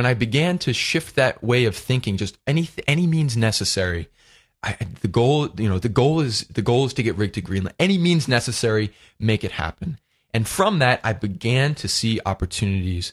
when I began to shift that way of thinking, just any any means necessary. I, the goal, you know, the goal is the goal is to get Rig to Greenland. Any means necessary, make it happen. And from that, I began to see opportunities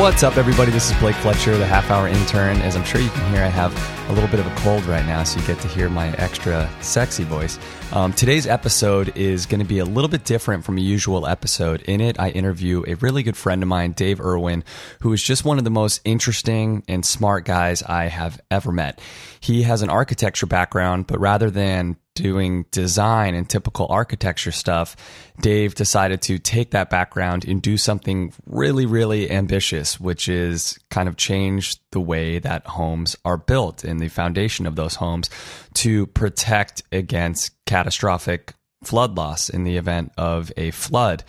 What's up, everybody? This is Blake Fletcher, the half hour intern. As I'm sure you can hear, I have a little bit of a cold right now, so you get to hear my extra sexy voice. Um, today's episode is going to be a little bit different from a usual episode. In it, I interview a really good friend of mine, Dave Irwin, who is just one of the most interesting and smart guys I have ever met. He has an architecture background, but rather than doing design and typical architecture stuff, Dave decided to take that background and do something really, really ambitious, which is kind of change the way that homes are built and the foundation of those homes to protect against catastrophic flood loss in the event of a flood.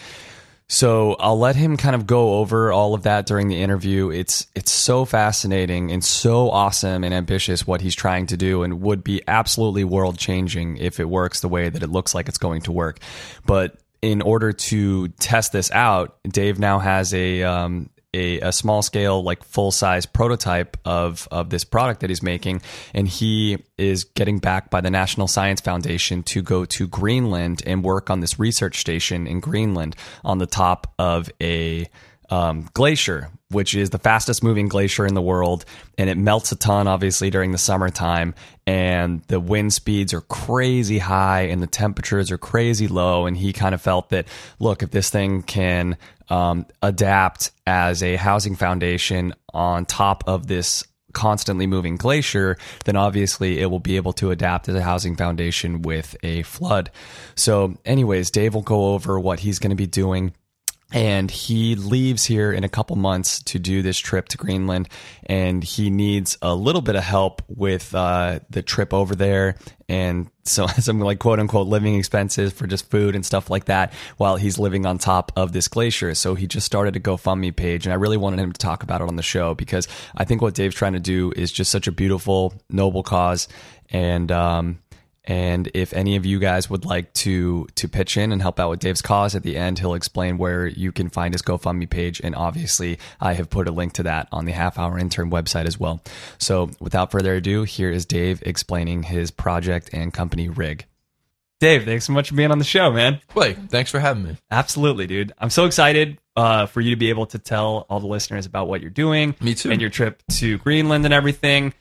So I'll let him kind of go over all of that during the interview. It's it's so fascinating and so awesome and ambitious what he's trying to do and would be absolutely world changing if it works the way that it looks like it's going to work. But in order to test this out, Dave now has a um, a, a small scale, like full size prototype of of this product that he's making, and he is getting backed by the National Science Foundation to go to Greenland and work on this research station in Greenland on the top of a um, glacier, which is the fastest moving glacier in the world, and it melts a ton, obviously, during the summertime. And the wind speeds are crazy high, and the temperatures are crazy low. And he kind of felt that, look, if this thing can um, adapt as a housing foundation on top of this constantly moving glacier, then obviously it will be able to adapt as a housing foundation with a flood. So, anyways, Dave will go over what he's going to be doing and he leaves here in a couple months to do this trip to Greenland, and he needs a little bit of help with uh, the trip over there, and so some like quote unquote living expenses for just food and stuff like that while he's living on top of this glacier. So he just started a GoFundMe page, and I really wanted him to talk about it on the show because I think what Dave's trying to do is just such a beautiful, noble cause, and um, and if any of you guys would like to to pitch in and help out with Dave's cause, at the end he'll explain where you can find his GoFundMe page. And obviously, I have put a link to that on the Half Hour Intern website as well. So, without further ado, here is Dave explaining his project and company Rig. Dave, thanks so much for being on the show, man. Blake, thanks for having me. Absolutely, dude. I'm so excited uh, for you to be able to tell all the listeners about what you're doing. Me too. And your trip to Greenland and everything.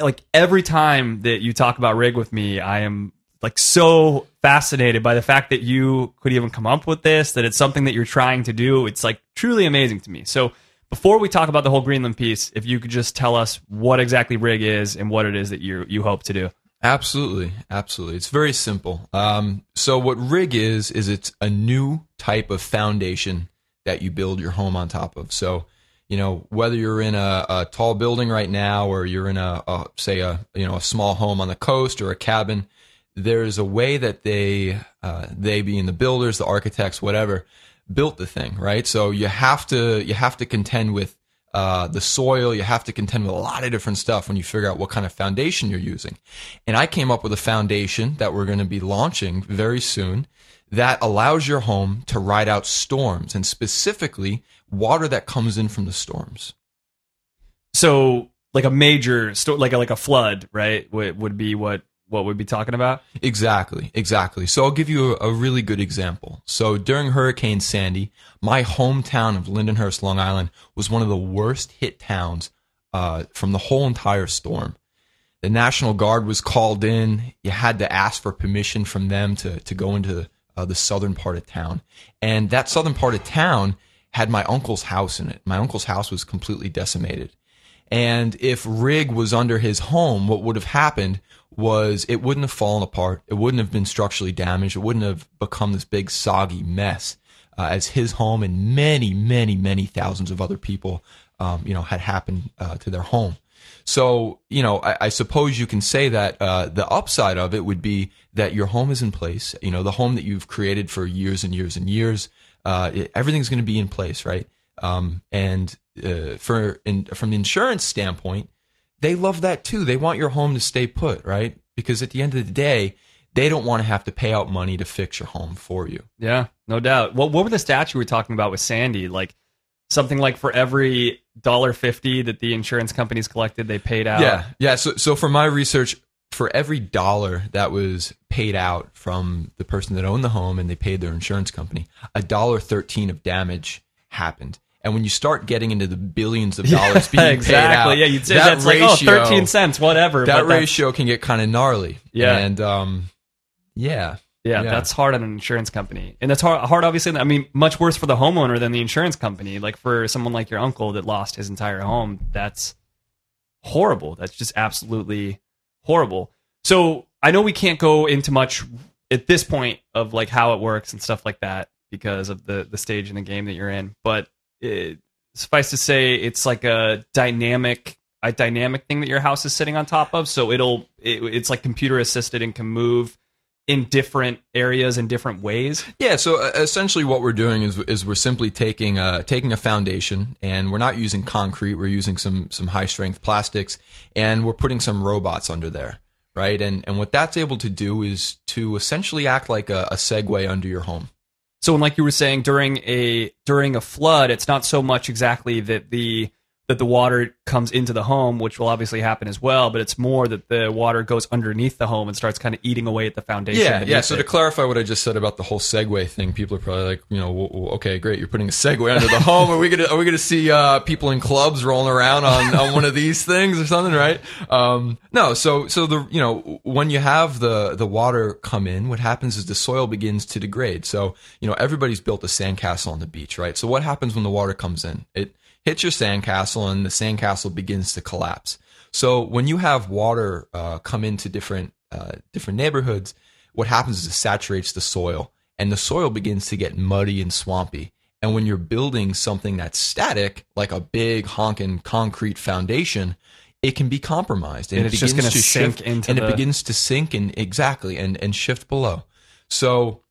Like every time that you talk about rig with me, I am like so fascinated by the fact that you could even come up with this, that it's something that you're trying to do. It's like truly amazing to me. So before we talk about the whole Greenland piece, if you could just tell us what exactly rig is and what it is that you you hope to do. Absolutely, absolutely. It's very simple. Um, so what rig is is it's a new type of foundation that you build your home on top of. So you know whether you're in a, a tall building right now or you're in a, a say a you know a small home on the coast or a cabin, there's a way that they uh, they being the builders, the architects, whatever, built the thing, right? So you have to you have to contend with uh, the soil. You have to contend with a lot of different stuff when you figure out what kind of foundation you're using. And I came up with a foundation that we're going to be launching very soon that allows your home to ride out storms and specifically water that comes in from the storms. So like a major storm, like a, like a flood, right? Would would be what what we'd be talking about. Exactly, exactly. So I'll give you a, a really good example. So during Hurricane Sandy, my hometown of Lindenhurst, Long Island, was one of the worst hit towns uh, from the whole entire storm. The National Guard was called in. You had to ask for permission from them to to go into uh, the southern part of town, and that southern part of town had my uncle's house in it. My uncle's house was completely decimated. And if Rig was under his home, what would have happened was it wouldn't have fallen apart. It wouldn't have been structurally damaged. It wouldn't have become this big soggy mess uh, as his home and many, many, many thousands of other people, um, you know, had happened uh, to their home. So, you know, I, I suppose you can say that uh, the upside of it would be that your home is in place. You know, the home that you've created for years and years and years, uh, it, everything's going to be in place, right? Um, and uh, for in, from the insurance standpoint, they love that too. They want your home to stay put, right? Because at the end of the day, they don't want to have to pay out money to fix your home for you. Yeah, no doubt. What what were the stats you were talking about with Sandy? Like something like for every dollar fifty that the insurance companies collected, they paid out. Yeah, yeah. So, so for my research, for every dollar that was paid out from the person that owned the home and they paid their insurance company, a dollar thirteen of damage happened. And when you start getting into the billions of dollars being exactly. paid out, yeah, you'd say that that's like oh, ratio- 13 cents, whatever. That ratio can get kind of gnarly. Yeah. and um, yeah, Yeah, Yeah. that's hard on an insurance company, and that's hard. Hard, obviously. I mean, much worse for the homeowner than the insurance company. Like for someone like your uncle that lost his entire home, that's horrible. That's just absolutely horrible. So I know we can't go into much at this point of like how it works and stuff like that because of the the stage in the game that you're in. But it, suffice to say, it's like a dynamic a dynamic thing that your house is sitting on top of. So it'll it, it's like computer assisted and can move in different areas in different ways. Yeah, so uh, essentially what we're doing is is we're simply taking uh taking a foundation and we're not using concrete, we're using some some high strength plastics and we're putting some robots under there, right? And and what that's able to do is to essentially act like a, a Segway under your home. So, and like you were saying, during a during a flood, it's not so much exactly that the that the water comes into the home, which will obviously happen as well, but it's more that the water goes underneath the home and starts kind of eating away at the foundation. Yeah, yeah. So it. to clarify what I just said about the whole Segway thing, people are probably like, you know, okay, great, you're putting a Segway under the home. Are we gonna are we gonna see uh, people in clubs rolling around on, on one of these things or something, right? Um, no. So so the you know when you have the the water come in, what happens is the soil begins to degrade. So you know everybody's built a sandcastle on the beach, right? So what happens when the water comes in? It hits your sandcastle and the sandcastle begins to collapse. So when you have water uh, come into different uh, different neighborhoods, what happens is it saturates the soil, and the soil begins to get muddy and swampy. And when you're building something that's static, like a big honking concrete foundation, it can be compromised, And it it's just begins gonna sink shift, into and the- it begins to sink and exactly and and shift below. So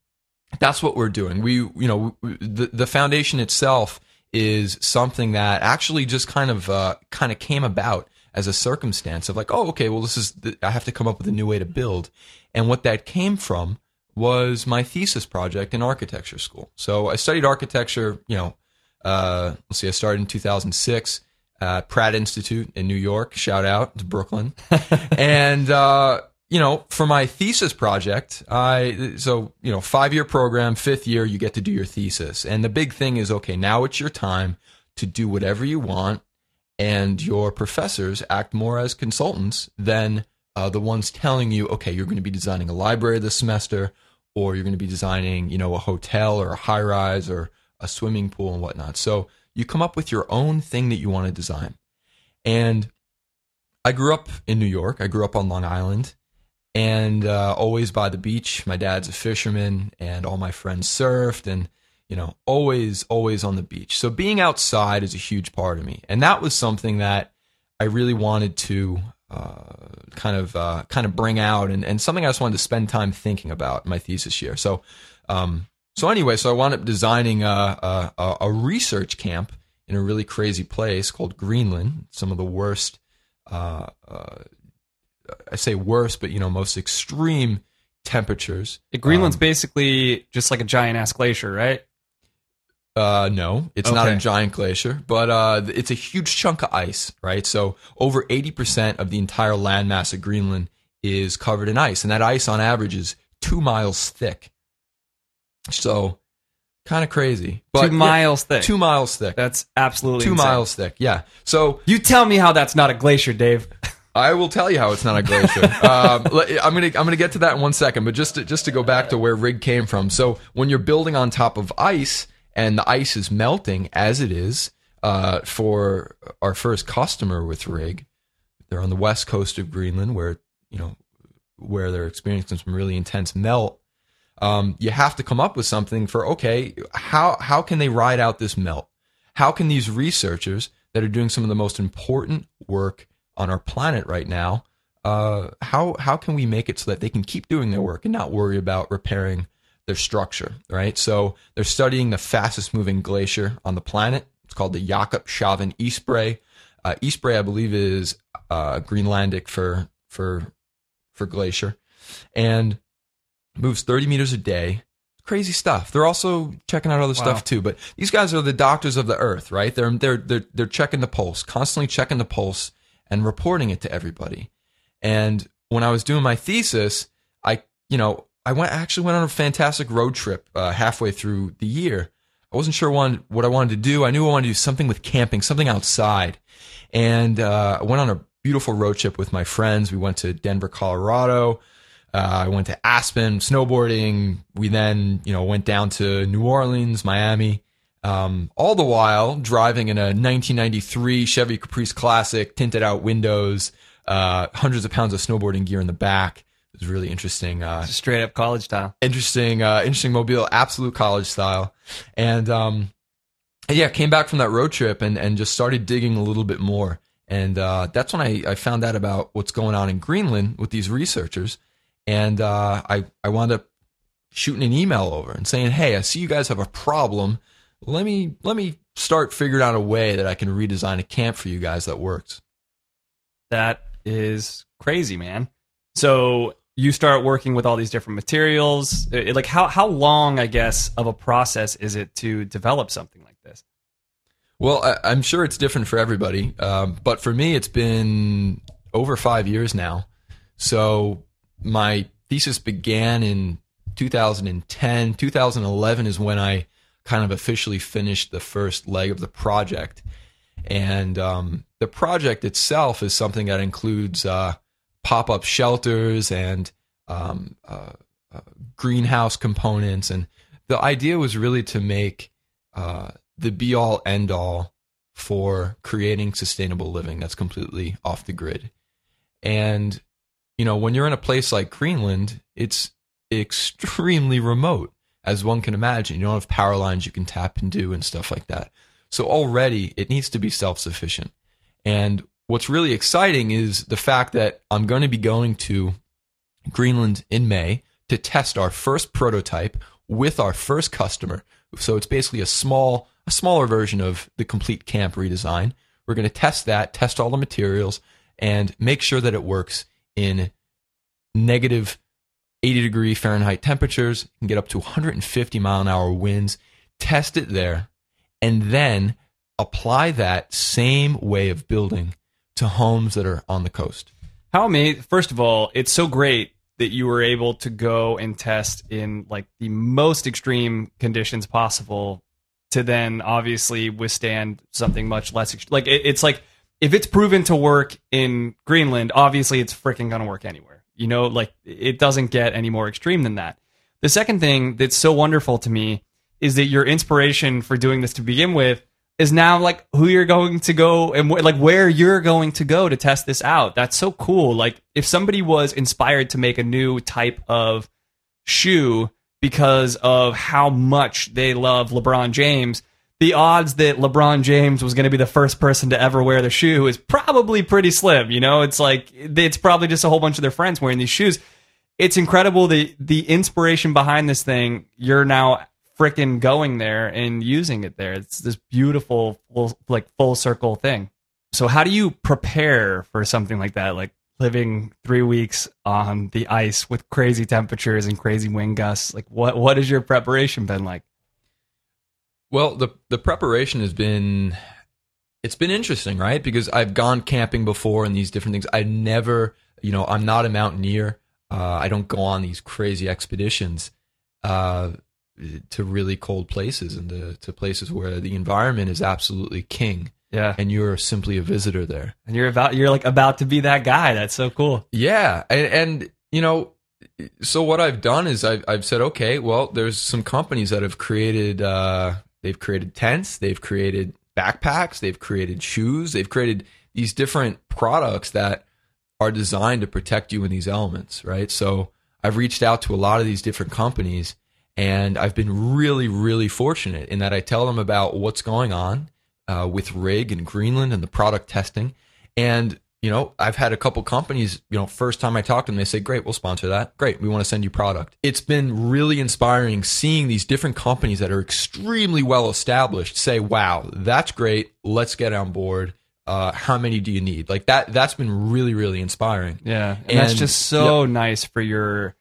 that's what we're doing. We, you know, the the foundation itself is something that actually just kind of uh, kind of came about as a circumstance of like, oh, okay, well, this is th- I have to come up with a new way to build, and what that came from was my thesis project in architecture school. So I studied architecture, you know, uh, let's see, I started in 2006 at Pratt Institute in New York. Shout out to Brooklyn, and uh, you know, for my thesis project, I so you know, five year program, fifth year, you get to do your thesis, and the big thing is okay, now it's your time to do whatever you want, and your professors act more as consultants than uh, the ones telling you, okay, you're going to be designing a library this semester, or you're going to be designing, you know, a hotel or a high rise or a swimming pool and whatnot. So you come up with your own thing that you want to design, and I grew up in New York. I grew up on Long Island and uh, always by the beach. My dad's a fisherman, and all my friends surfed, and you know, always, always on the beach. So being outside is a huge part of me, and that was something that I really wanted to uh, kind of uh, kind of bring out, and, and something I just wanted to spend time thinking about my thesis year. So, um, so anyway, so I wound up designing a, a, a research camp in a really crazy place called Greenland. Some of the worst uh, uh, I say worst, but you know, most extreme temperatures. Greenland's Um, basically just like a giant ass glacier, right? Uh, no, it's not a giant glacier, but uh, it's a huge chunk of ice, right? So over eighty percent of the entire landmass of Greenland is covered in ice, and that ice on average is two miles thick. So, kind of crazy. But Two miles thick. Two miles thick. That's absolutely two insane. miles thick. Yeah. So You tell me how that's not a glacier, Dave. I will tell you how it's not a glacier. um, I'm gonna I'm gonna get to that in one second, but just to, just to go back to where rig came from. So when you're building on top of ice and the ice is melting as it is uh, for our first customer with rig, they're on the west coast of Greenland where you know where they're experiencing some really intense melt. Um, you have to come up with something for okay, how how can they ride out this melt? How can these researchers that are doing some of the most important work on our planet right now. Uh, how how can we make it so that they can keep doing their work and not worry about repairing their structure, right? So they're studying the fastest moving glacier on the planet. It's called the Jakobshavn Isbrae. Uh, I believe, is uh, Greenlandic for for for glacier, and moves 30 meters a day. Crazy stuff. They're also checking out other stuff too. But these guys are the doctors of the earth, right? They're they're they're they're checking the pulse, constantly checking the pulse and reporting it to everybody. And when I was doing my thesis, I you know I went actually went on a fantastic road trip uh, halfway through the year. I wasn't sure one, what I wanted to do. I knew I wanted to do something with camping, something outside, and uh, I went on a beautiful road trip with my friends. We went to Denver, Colorado. Uh, I went to Aspen snowboarding. We then, you know, went down to New Orleans, Miami. Um, all the while driving in a 1993 Chevy Caprice Classic, tinted out windows, uh, hundreds of pounds of snowboarding gear in the back. It was really interesting. Uh, Straight up college style. interesting, uh, interesting mobile, absolute college style. And, um, and yeah, came back from that road trip and, and just started digging a little bit more. And uh, that's when I, I found out about what's going on in Greenland with these researchers. And uh, I, I wound up shooting an email over and saying, hey, I see you guys have a problem. Let me, let me start figuring out a way that I can redesign a camp for you guys that works. That is crazy, man. So you start working with all these different materials. It- like how how long, I guess, of a process is it to develop something like this? Well, I, I'm sure it's different for everybody, um, but for me, it's been over five years now. So my thesis began in 2010. 2011 is when I kind of officially finished the first leg of the project. And um, the project itself is something that includes uh, pop up shelters and um, uh, uh, greenhouse components. And the idea was really to make uh, the be all end all for creating sustainable living that's completely off the grid. And, you know, when you're in a place like Greenland, it's extremely remote, as one can imagine. You don't have power lines you can tap into and stuff like that. So already it needs to be self sufficient. And what's really exciting is the fact that I'm going to be going to Greenland in May to test our first prototype with our first customer. So it's basically a small, a smaller version of the complete camp redesign. We're going to test that, test all the materials, and make sure that it works in negative 80 degree Fahrenheit temperatures, can get up to 150 mile an hour winds, test it there, and then apply that same way of building to homes that are on the coast. How amazing! First of all, it's so great that you were able to go and test in like the most extreme conditions possible to then obviously withstand something much less ext- like it, it's like if it's proven to work in Greenland, obviously it's freaking gonna work anywhere. You know, like it doesn't get any more extreme than that. The second thing that's so wonderful to me is that your inspiration for doing this to begin with is now like who you're going to go and wh- like where you're going to go to test this out. That's so cool. Like if somebody was inspired to make a new type of shoe because of how much they love LeBron James, the odds that LeBron James was going to be the first person to ever wear the shoe is probably pretty slim. You know, it's like it's probably just a whole bunch of their friends wearing these shoes. It's incredible the the inspiration behind this thing. You're now freaking going there and using it there. It's this beautiful full, like full circle thing. So how do you prepare for something like that? Like living three weeks on the ice with crazy temperatures and crazy wind gusts. Like what what has your preparation been like? Well, the the preparation has been it's been interesting, right? Because I've gone camping before and these different things. I never, you know, I'm not a mountaineer. Uh, I don't go on these crazy expeditions uh, to really cold places and to, to places where the environment is absolutely king, Yeah. and you're simply a visitor there. And you're about you're like about to be that guy. That's so cool. Yeah, and, and you know, so what I've done is I've I've said, okay, well, there's some companies that have created uh, they've created tents, they've created backpacks, they've created shoes, they've created these different products that are designed to protect you in these elements, right? So I've reached out to a lot of these different companies, and I've been really, really fortunate in that I tell them about what's going on uh, with Rig and Greenland and the product testing, and you know, I've had a couple companies, you know, first time I talk to them, they say, great, we'll sponsor that. Great. We want to send you product. It's been really inspiring seeing these different companies that are extremely well established say, wow, that's great. Let's get on board. Uh, how many do you need? Like that, that's been really, really inspiring. Yeah, and, that's just so nice for your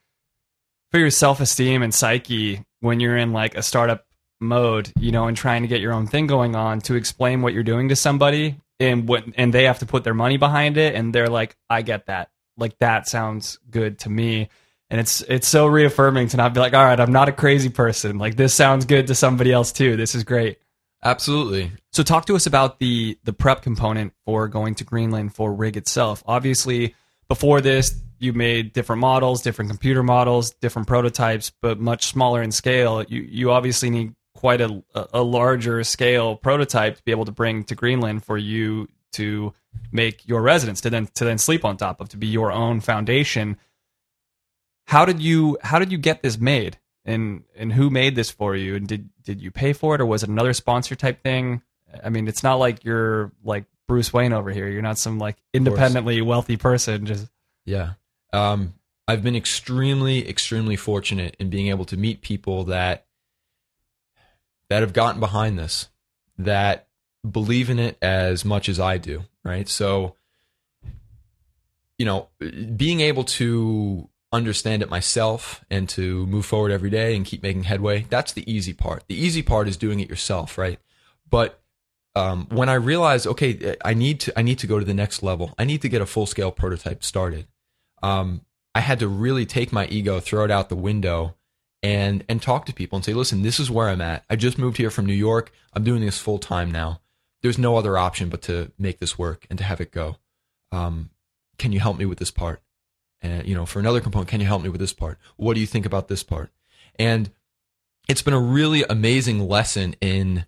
for your self esteem and psyche when you're in like a startup mode, you know, and trying to get your own thing going on to explain what you're doing to somebody and what and they have to put their money behind it and they're like, I get that. Like that sounds good to me. And it's it's so reaffirming to not be like, all right, I'm not a crazy person. Like this sounds good to somebody else too. This is great. Absolutely. So talk to us about the the prep component for going to Greenland for rig itself. Obviously, before this, you made different models, different computer models, different prototypes, but much smaller in scale. You you obviously need quite a a larger scale prototype to be able to bring to Greenland for you to make your residence to then to then sleep on top of to be your own foundation. How did you how did you get this made? And and who made this for you? And did did you pay for it or was it another sponsor type thing? I mean, it's not like you're like Bruce Wayne over here. You're not some like independently wealthy person. Just Yeah. Um, I've been extremely, extremely fortunate in being able to meet people that that have gotten behind this, that believe in it as much as I do. Right. So, you know, being able to understand it myself and to move forward every day and keep making headway, that's the easy part. The easy part is doing it yourself, right? But um, when I realized, okay, I need to, I need to go to the next level. I need to get a full scale prototype started. Um, I had to really take my ego, throw it out the window, and and talk to people and say, listen, this is where I'm at. I just moved here from New York. I'm doing this full time now. There's no other option but to make this work and to have it go. Um, can you help me with this part? And you know, for another component, can you help me with this part? What do you think about this part? And it's been a really amazing lesson in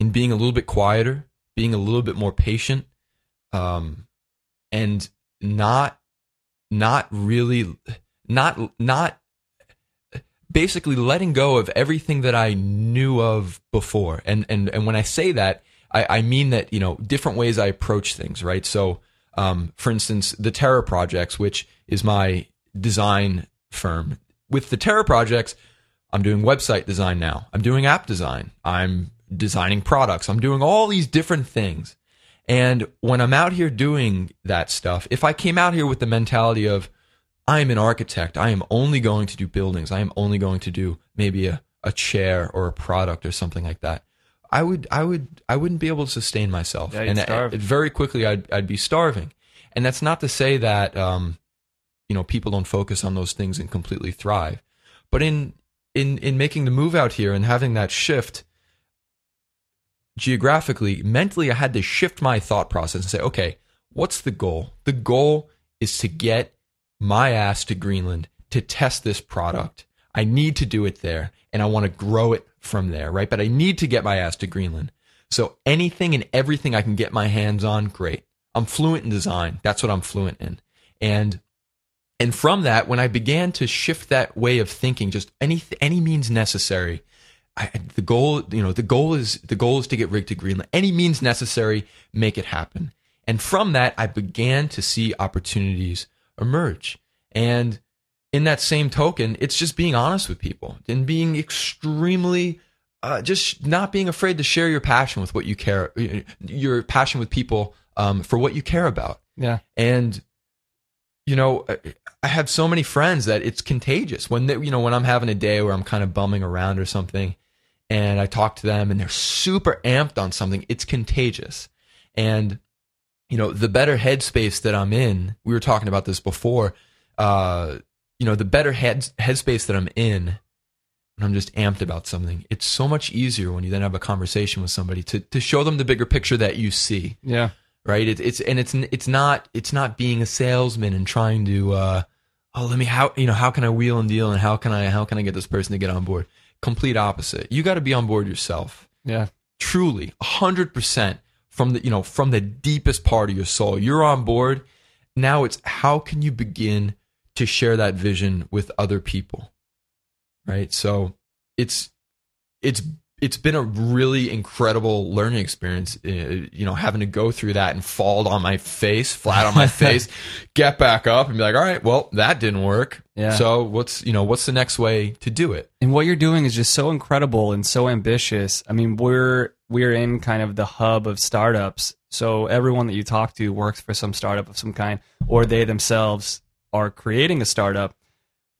in being a little bit quieter, being a little bit more patient, um, and not not really not not basically letting go of everything that I knew of before. And and and when I say that, I, I mean that you know different ways I approach things. Right. So, um, for instance, the Terra Projects, which is my design firm, with the Terra Projects, I'm doing website design now. I'm doing app design. I'm designing products. I'm doing all these different things. And when I'm out here doing that stuff, if I came out here with the mentality of, I am an architect, I am only going to do buildings, I am only going to do maybe a, a chair or a product or something like that, I would, I would, I wouldn't be able to sustain myself. Yeah, and I- very quickly I'd, I'd be starving. And that's not to say that, um, you know, people don't focus on those things and completely thrive. But in, in, in making the move out here and having that shift, geographically, mentally, I had to shift my thought process and say, okay, what's the goal? The goal is to get my ass to Greenland to test this product. I need to do it there and I want to grow it from there, right? But I need to get my ass to Greenland. So anything and everything I can get my hands on, great. I'm fluent in design. That's what I'm fluent in. And and from that, when I began to shift that way of thinking, just any any means necessary, I, the goal, you know, the goal is the goal is to get Rig to Greenland. Any means necessary, make it happen. And from that, I began to see opportunities emerge. And in that same token, it's just being honest with people and being extremely, uh, just not being afraid to share your passion with what you care, your passion with people um, for what you care about. yeah, And you know, I- I have so many friends that it's contagious. When they, you know, when I'm having a day where I'm kind of bumming around or something, and I talk to them and they're super amped on something, it's contagious. And you know, the better headspace that I'm in, we were talking about this before. Uh, you know, the better head headspace that I'm in when I'm just amped about something, it's so much easier when you then have a conversation with somebody to to show them the bigger picture that you see yeah, right? It's it's and it's it's not it's not being a salesman and trying to uh, oh let me how you know how can I wheel and deal and how can I how can I get this person to get on board? Complete opposite. You got to be on board yourself, yeah, truly, hundred percent from the you know from the deepest part of your soul. You're on board. Now it's how can you begin to share that vision with other people, right? So it's it's it's been a really incredible learning experience. uh, You know, having to go through that and fall on my face, flat on my face, get back up, and be like, "All right, well, that didn't work. Yeah. So what's you know what's the next way to do it?" And what you're doing is just so incredible and so ambitious. I mean, we're we're in kind of the hub of startups. So everyone that you talk to works for some startup of some kind, or they themselves are creating a startup.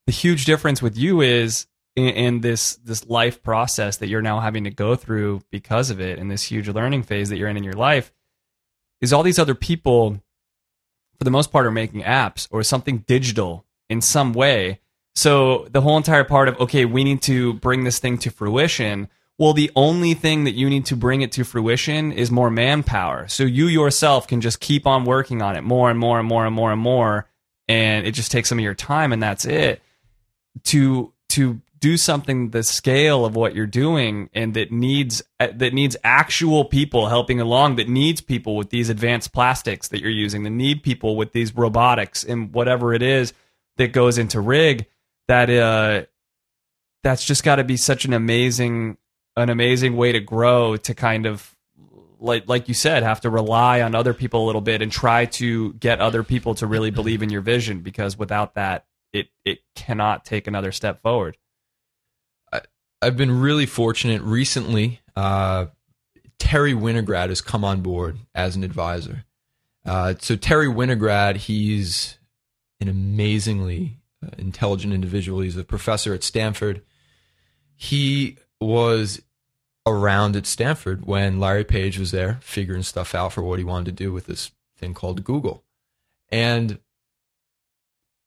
The huge difference with you is in, in this this life process that you're now having to go through because of it, and this huge learning phase that you're in in your life, is all these other people, for the most part, are making apps or something digital in some way. So the whole entire part of okay, we need to bring this thing to fruition. Well, the only thing that you need to bring it to fruition is more manpower. So you yourself can just keep on working on it more and more and more and more and more, and it just takes some of your time, and that's it. To to do something the scale of what you're doing and that needs that needs actual people helping along that needs people with these advanced plastics that you're using that need people with these robotics and whatever it is that goes into rig that uh that's just got to be such an amazing an amazing way to grow to kind of like like you said have to rely on other people a little bit and try to get other people to really believe in your vision because without that it it cannot take another step forward I've been really fortunate recently. Uh, Terry Winograd has come on board as an advisor. Uh, so Terry Winograd, he's an amazingly uh, intelligent individual. He's a professor at Stanford. He was around at Stanford when Larry Page was there, figuring stuff out for what he wanted to do with this thing called Google. And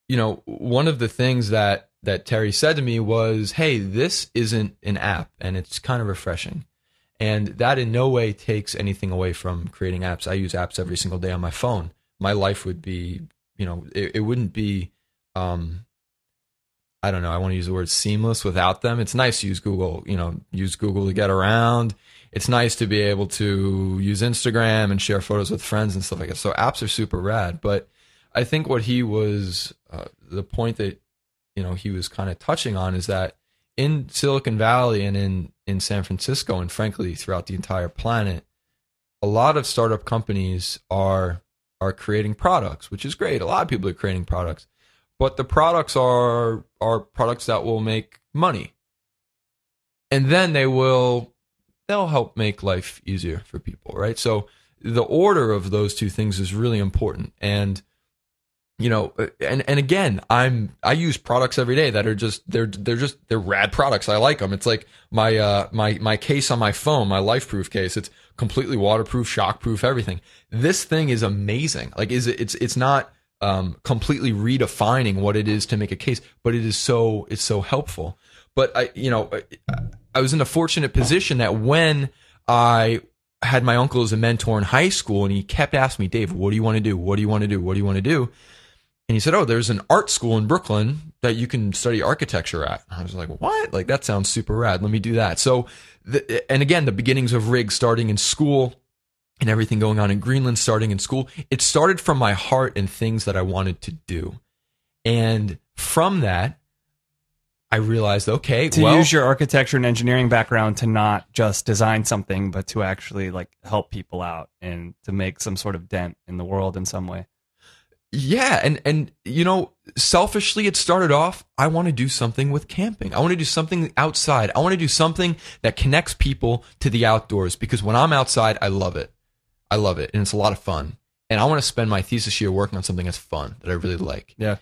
you know, one of the things that that Terry said to me was, "Hey, this isn't an app, and it's kind of refreshing." And that in no way takes anything away from creating apps. I use apps every single day on my phone. My life would be, you know, it, it wouldn't be, um, I don't know. I want to use the word seamless without them. It's nice to use Google, you know, use Google to get around. It's nice to be able to use Instagram and share photos with friends and stuff like that. So apps are super rad. But I think what he was, uh, the point that you know he was kind of touching on is that in Silicon Valley and in in San Francisco and frankly throughout the entire planet, a lot of startup companies are are creating products, which is great. A lot of people are creating products, but the products are are products that will make money, and then they will they'll help make life easier for people, right? So the order of those two things is really important, and you know and and again i'm i use products every day that are just they're they're just they're rad products. I like them it's like my uh my my case on my phone my LifeProof case it's completely waterproof shockproof everything. This thing is amazing. Like is it it's it's not um completely redefining what it is to make a case but it is so it's so helpful but i you know I, was in a fortunate position that when i had my uncle as a mentor in high school and he kept asking me dave what do you want to do what do you want to do what do you want to do and he said, "Oh, there's an art school in Brooklyn that you can study architecture at." I was like, "What? Like that sounds super rad. Let me do that." So, the, and again, the beginnings of Rig starting in school and everything going on in Greenland starting in school. It started from my heart and things that I wanted to do, and from that, I realized, okay, to well, use your architecture and engineering background to not just design something, but to actually like help people out and to make some sort of dent in the world in some way. Yeah, and and you know, selfishly it started off I want to do something with camping. I want to do something outside. I want to do something that connects people to the outdoors because when I'm outside, I love it. I love it and it's a lot of fun. And I want to spend my thesis year working on something that's fun that I really like. Yeah.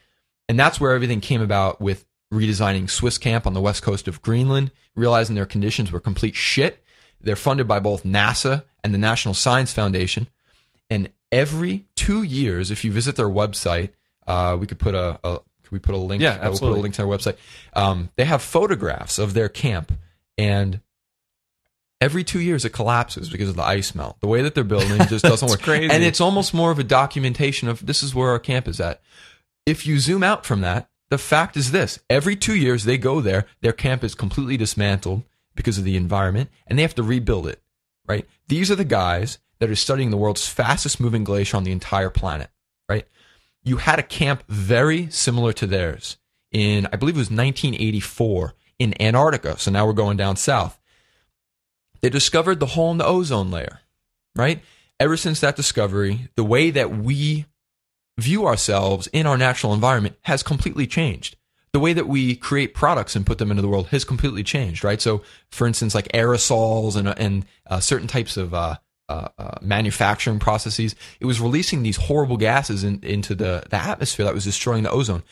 And that's where everything came about with redesigning Swiss Camp on the west coast of Greenland, realizing their conditions were complete shit. They're funded by both NASA and the National Science Foundation. And every two years, if you visit their website, uh, we could put a, a could we put a link? Yeah, uh, we'll put absolutely. a link to their website. Um, they have photographs of their camp, and every two years it collapses because of the ice melt. The way that they're building just doesn't work. crazy. And it's almost more of a documentation of this is where our camp is at. If you zoom out from that, the fact is this: every two years they go there, their camp is completely dismantled because of the environment, and they have to rebuild it. Right? These are the guys that are studying the world's fastest moving glacier on the entire planet. Right? You had a camp very similar to theirs in, I believe it was 1984 in Antarctica. So now we're going down south. They discovered the hole in the ozone layer, right? Ever since that discovery, the way that we view ourselves in our natural environment has completely changed. The way that we create products and put them into the world has completely changed, right? So, for instance, like aerosols and and uh, certain types of uh, uh, uh, manufacturing processes, it was releasing these horrible gases in, into the the atmosphere that was destroying the ozone.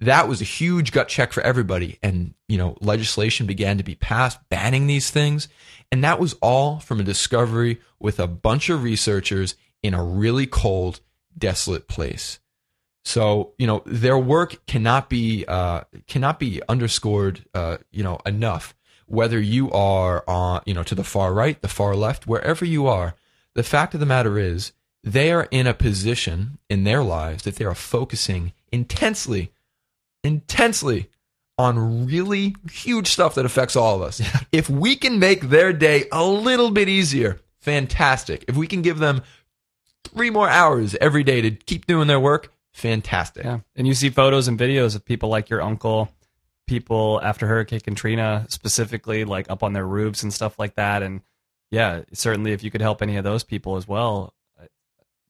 That was a huge gut check for everybody, and you know, legislation began to be passed banning these things, and that was all from a discovery with a bunch of researchers in a really cold, desolate place. So you know their work cannot be uh, cannot be underscored uh, you know enough. Whether you are on you know to the far right, the far left, wherever you are, the fact of the matter is they are in a position in their lives that they are focusing intensely, intensely on really huge stuff that affects all of us. If we can make their day a little bit easier, fantastic. If we can give them three more hours every day to keep doing their work, fantastic. Yeah. And you see photos and videos of people like your uncle, people after Hurricane Katrina, specifically like up on their roofs and stuff like that. And yeah, certainly if you could help any of those people as well,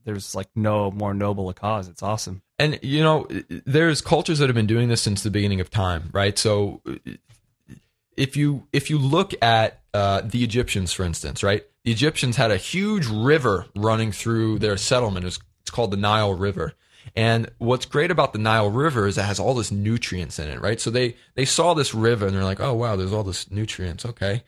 there's like no more noble a cause. It's awesome. And you know, there's cultures that have been doing this since the beginning of time, right? So if you if you look at uh, the Egyptians, for instance, right? The Egyptians had a huge river running through their settlement. It was, it's called the Nile River. And what's great about the Nile River is it has all this nutrients in it, right? So they they saw this river and they're like, oh wow, there's all this nutrients. Okay,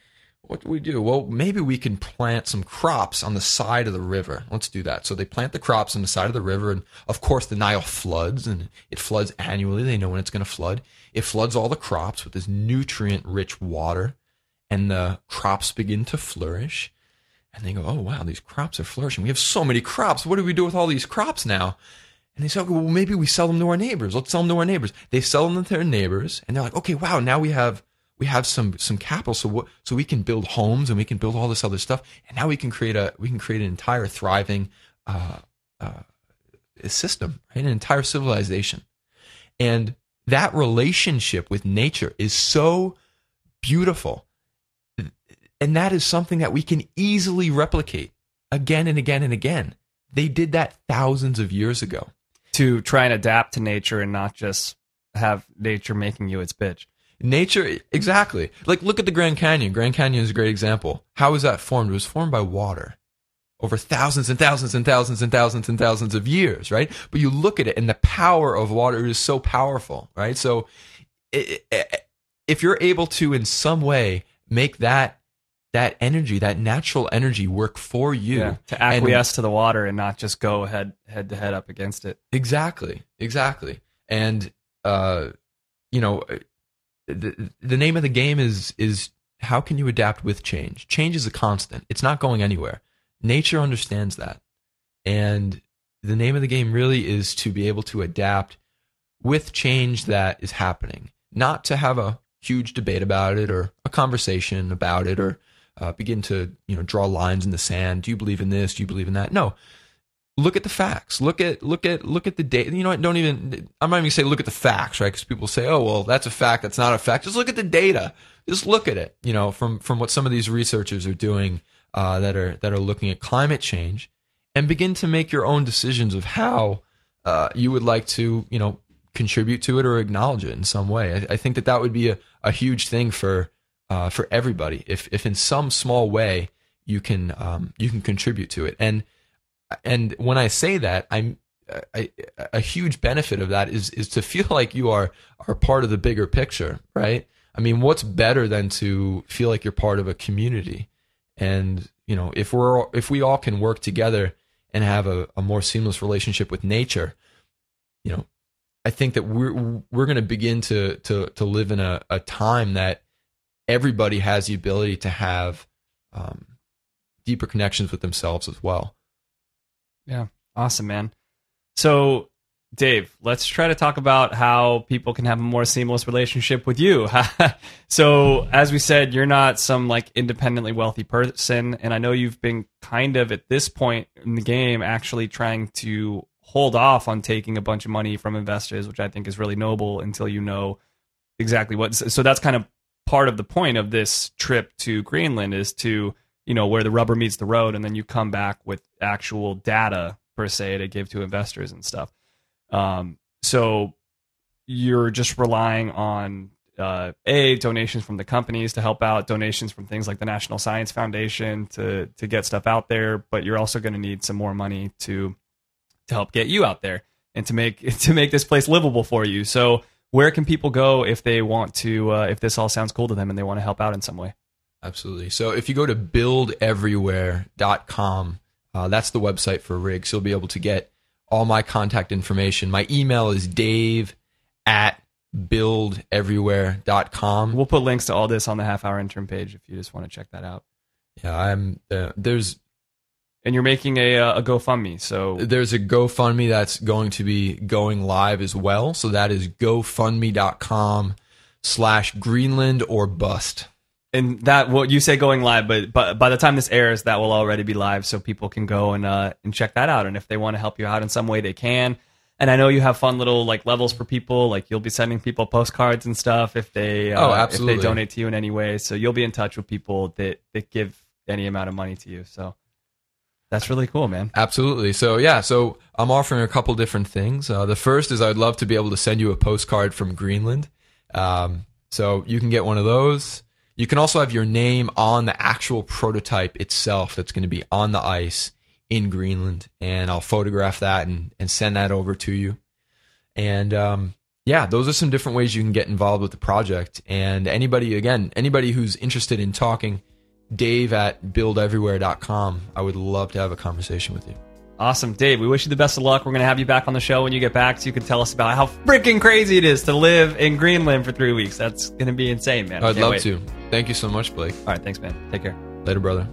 what do we do? Well, maybe we can plant some crops on the side of the river. Let's do that. So they plant the crops on the side of the river, and of course the Nile floods, and it floods annually. They know when it's going to flood. It floods all the crops with this nutrient-rich water, and the crops begin to flourish. And they go, oh wow, these crops are flourishing. We have so many crops. What do we do with all these crops now? And they say, okay, well, maybe we sell them to our neighbors. Let's sell them to our neighbors. They sell them to their neighbors, and they're like, okay, wow, now we have we have some some capital, so what, so we can build homes and we can build all this other stuff, and now we can create a we can create an entire thriving uh, uh, system, right? An entire civilization, and that relationship with nature is so beautiful, and that is something that we can easily replicate again and again and again. They did that thousands of years ago. To try and adapt to nature and not just have nature making you its bitch. Nature, exactly. Like, look at the Grand Canyon. Grand Canyon is a great example. How was that formed? It was formed by water over thousands and thousands and thousands and thousands and thousands of years, right? But you look at it, and the power of water is so powerful, right? So, if you're able to, in some way, make that that energy, that natural energy, work for you yeah, to acquiesce and, to the water and not just go head head to head up against it. Exactly, exactly. And uh, you know, the, the name of the game is is how can you adapt with change? Change is a constant. It's not going anywhere. Nature understands that. And the name of the game really is to be able to adapt with change that is happening, not to have a huge debate about it or a conversation about it or uh, begin to you know draw lines in the sand. Do you believe in this? Do you believe in that? No, look at the facts. Look at look at look at the data. You know what? Don't even. I'm not even say look at the facts, right? Because people say, oh well, that's a fact. That's not a fact. Just look at the data. Just look at it. You know, from from what some of these researchers are doing uh, that are that are looking at climate change, and begin to make your own decisions of how uh, you would like to, you know, contribute to it or acknowledge it in some way. I, I think that that would be a, a huge thing for uh, for everybody. If if in some small way you can um, you can contribute to it and and when I say that, I'm I, a huge benefit of that is is to feel like you are are part of the bigger picture, right? I mean, what's better than to feel like you're part of a community? And you know, if we're if we all can work together and have a, a more seamless relationship with nature, you know, I think that we're we're going to begin to to to live in a, a time that everybody has the ability to have um, deeper connections with themselves as well. Yeah. Awesome, man. So, Dave, let's try to talk about how people can have a more seamless relationship with you. so, as we said, you're not some like independently wealthy person. And I know you've been kind of at this point in the game actually trying to hold off on taking a bunch of money from investors, which I think is really noble until you know exactly what. So, that's kind of part of the point of this trip to Greenland is to you know where the rubber meets the road, and then you come back with actual data per se to give to investors and stuff. Um, so you're just relying on uh, a donations from the companies to help out, donations from things like the National Science Foundation to to get stuff out there, but you're also going to need some more money to to help get you out there and to make to make this place livable for you. So where can people go if they want to uh, if this all sounds cool to them and they want to help out in some way? Absolutely. So if you go to buildeverywhere.com, uh, that's the website for Rigs. You'll be able to get all my contact information. My email is dave at buildeverywhere.com. We'll put links to all this on the half hour intern page if you just want to check that out. Yeah, I'm uh, there's And you're making a uh, a GoFundMe, so there's a GoFundMe that's going to be going live as well. So that is gofundme.com slash Greenland or bust. And that what you say going live, but but by the time this airs, that will already be live, so people can go and uh, and check that out. And if they want to help you out in some way, they can. And I know you have fun little like levels for people. Like you'll be sending people postcards and stuff if they uh, Oh, if absolutely. they donate to you in any way. So you'll be in touch with people that that give any amount of money to you. So that's really cool, man. Absolutely. So yeah, so I'm offering a couple different things. Uh, the first is I'd love to be able to send you a postcard from Greenland. Um, so you can get one of those. You can also have your name on the actual prototype itself that's going to be on the ice in Greenland, and I'll photograph that and, and send that over to you. And um, yeah, those are some different ways you can get involved with the project. And anybody, again, anybody who's interested in talking, Dave at buildeverywhere.com. I would love to have a conversation with you. Awesome, Dave. We wish you the best of luck. We're going to have you back on the show when you get back, so you can tell us about how freaking crazy it is to live in Greenland for three weeks. That's going to be insane, man. I'd love wait. to. Thank you so much, Blake. All right, thanks, man. Take care. Later, brother.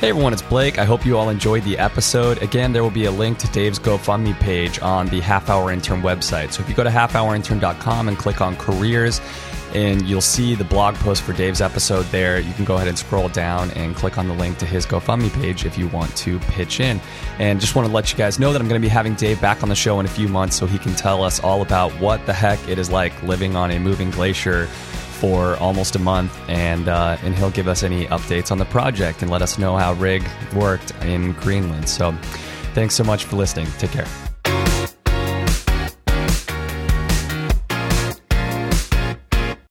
Hey everyone, it's Blake. I hope you all enjoyed the episode. Again, there will be a link to Dave's GoFundMe page on the Half Hour Intern website. So if you go to halfhourintern.com and click on careers, and you'll see the blog post for Dave's episode there. You can go ahead and scroll down and click on the link to his GoFundMe page if you want to pitch in. And just want to let you guys know that I'm going to be having Dave back on the show in a few months so he can tell us all about what the heck it is like living on a moving glacier for almost a month, and uh, and he'll give us any updates on the project and let us know how Rig worked in Greenland. So, thanks so much for listening. Take care.